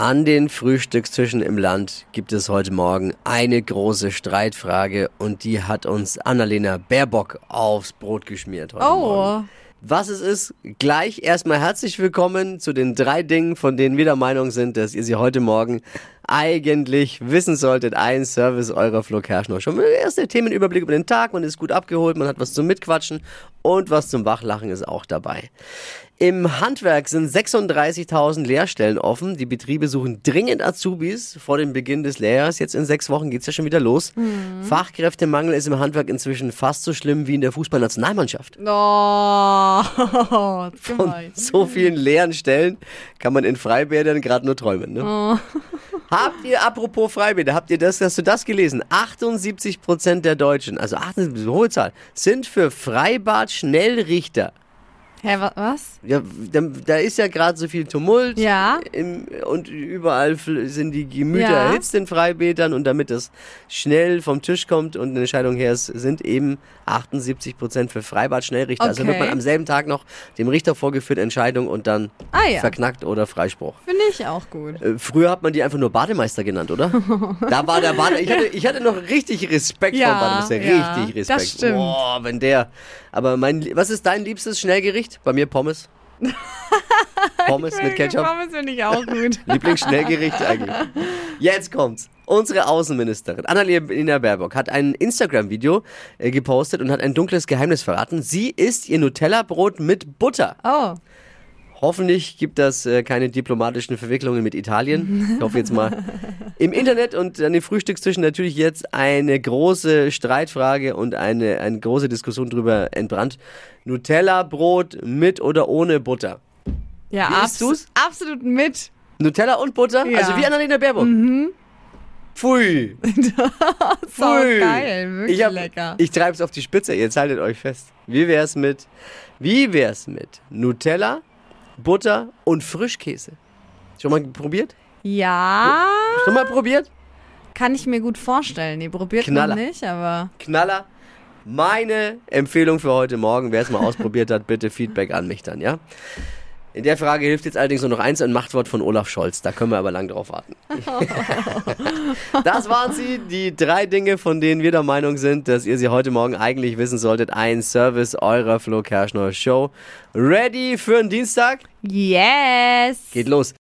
An den Frühstückstischen im Land gibt es heute Morgen eine große Streitfrage und die hat uns Annalena Baerbock aufs Brot geschmiert heute Oh. Morgen. Was es ist, gleich erstmal herzlich willkommen zu den drei Dingen, von denen wir der Meinung sind, dass ihr sie heute Morgen eigentlich wissen solltet. Ein Service eurer Flo Kerschner Show. Erster Themenüberblick über den Tag, man ist gut abgeholt, man hat was zum Mitquatschen und was zum Wachlachen ist auch dabei. Im Handwerk sind 36.000 Lehrstellen offen. Die Betriebe suchen dringend Azubis vor dem Beginn des Lehrjahres. Jetzt in sechs Wochen geht's ja schon wieder los. Fachkräftemangel ist im Handwerk inzwischen fast so schlimm wie in der Fußballnationalmannschaft. Oh, Von so vielen leeren Stellen kann man in Freibädern gerade nur träumen. Ne? Habt ihr, apropos Freibäder, habt ihr das, hast du das gelesen? 78 Prozent der Deutschen, also 78, eine hohe Zahl, sind für Freibad-Schnellrichter. Hä, wa was? Ja, da, da ist ja gerade so viel Tumult Ja. im, und überall sind die Gemüter Ja. erhitzt in Freibädern und damit das schnell vom Tisch kommt und eine Entscheidung her ist, sind eben 78 Prozent für Freibad-Schnellrichter. Also wird man am selben Tag noch dem Richter vorgeführt, Entscheidung und dann Ah ja, verknackt oder Freispruch. finde ich auch gut. Äh, Früher hat man die einfach nur Bademeister genannt, oder? da war der Bade. Ich hatte, ich hatte noch richtig Respekt Ja, vor Bademeister. ja, Richtig Respekt. das stimmt. Boah, wenn der. Aber mein, was ist dein liebstes Schnellgericht? Bei mir Pommes. Pommes mit Ketchup. Pommes finde ich auch gut. Lieblingsschnellgericht eigentlich. Jetzt kommt's. Unsere Außenministerin Annalena Baerbock hat ein Instagram-Video äh, gepostet und hat ein dunkles Geheimnis verraten. Sie isst ihr Nutella-Brot mit Butter. Oh, Hoffentlich gibt das äh, keine diplomatischen Verwicklungen mit Italien. Ich hoffe jetzt mal. Im Internet und an den Frühstückstischen natürlich jetzt eine große Streitfrage und eine, eine große Diskussion drüber entbrannt. Nutella-Brot mit oder ohne Butter? ja, isst du's? absolut mit. Nutella und Butter? Ja. Also wie Annalena Baerbock? Pfui. So Pfui. geil, wirklich ich hab, lecker. Ich treib's auf die Spitze, jetzt haltet euch fest. Wie wär's mit, wie wär's mit Nutella, Butter und Frischkäse? Schon mal probiert? ja, Schon mal probiert? kann ich mir gut vorstellen. Nee, probiert Knaller. nicht, aber Knaller. Meine Empfehlung für heute Morgen, wer es mal ausprobiert hat, bitte Feedback an mich dann, ja? In der Frage hilft jetzt allerdings nur noch eins, ein Machtwort von Olaf Scholz. Da können wir aber lang drauf warten. das waren sie, die drei Dinge, von denen wir der Meinung sind, dass ihr sie heute Morgen eigentlich wissen solltet. Ein Service eurer Flo Kerschner Show. Ready für den Dienstag? yes. Geht los.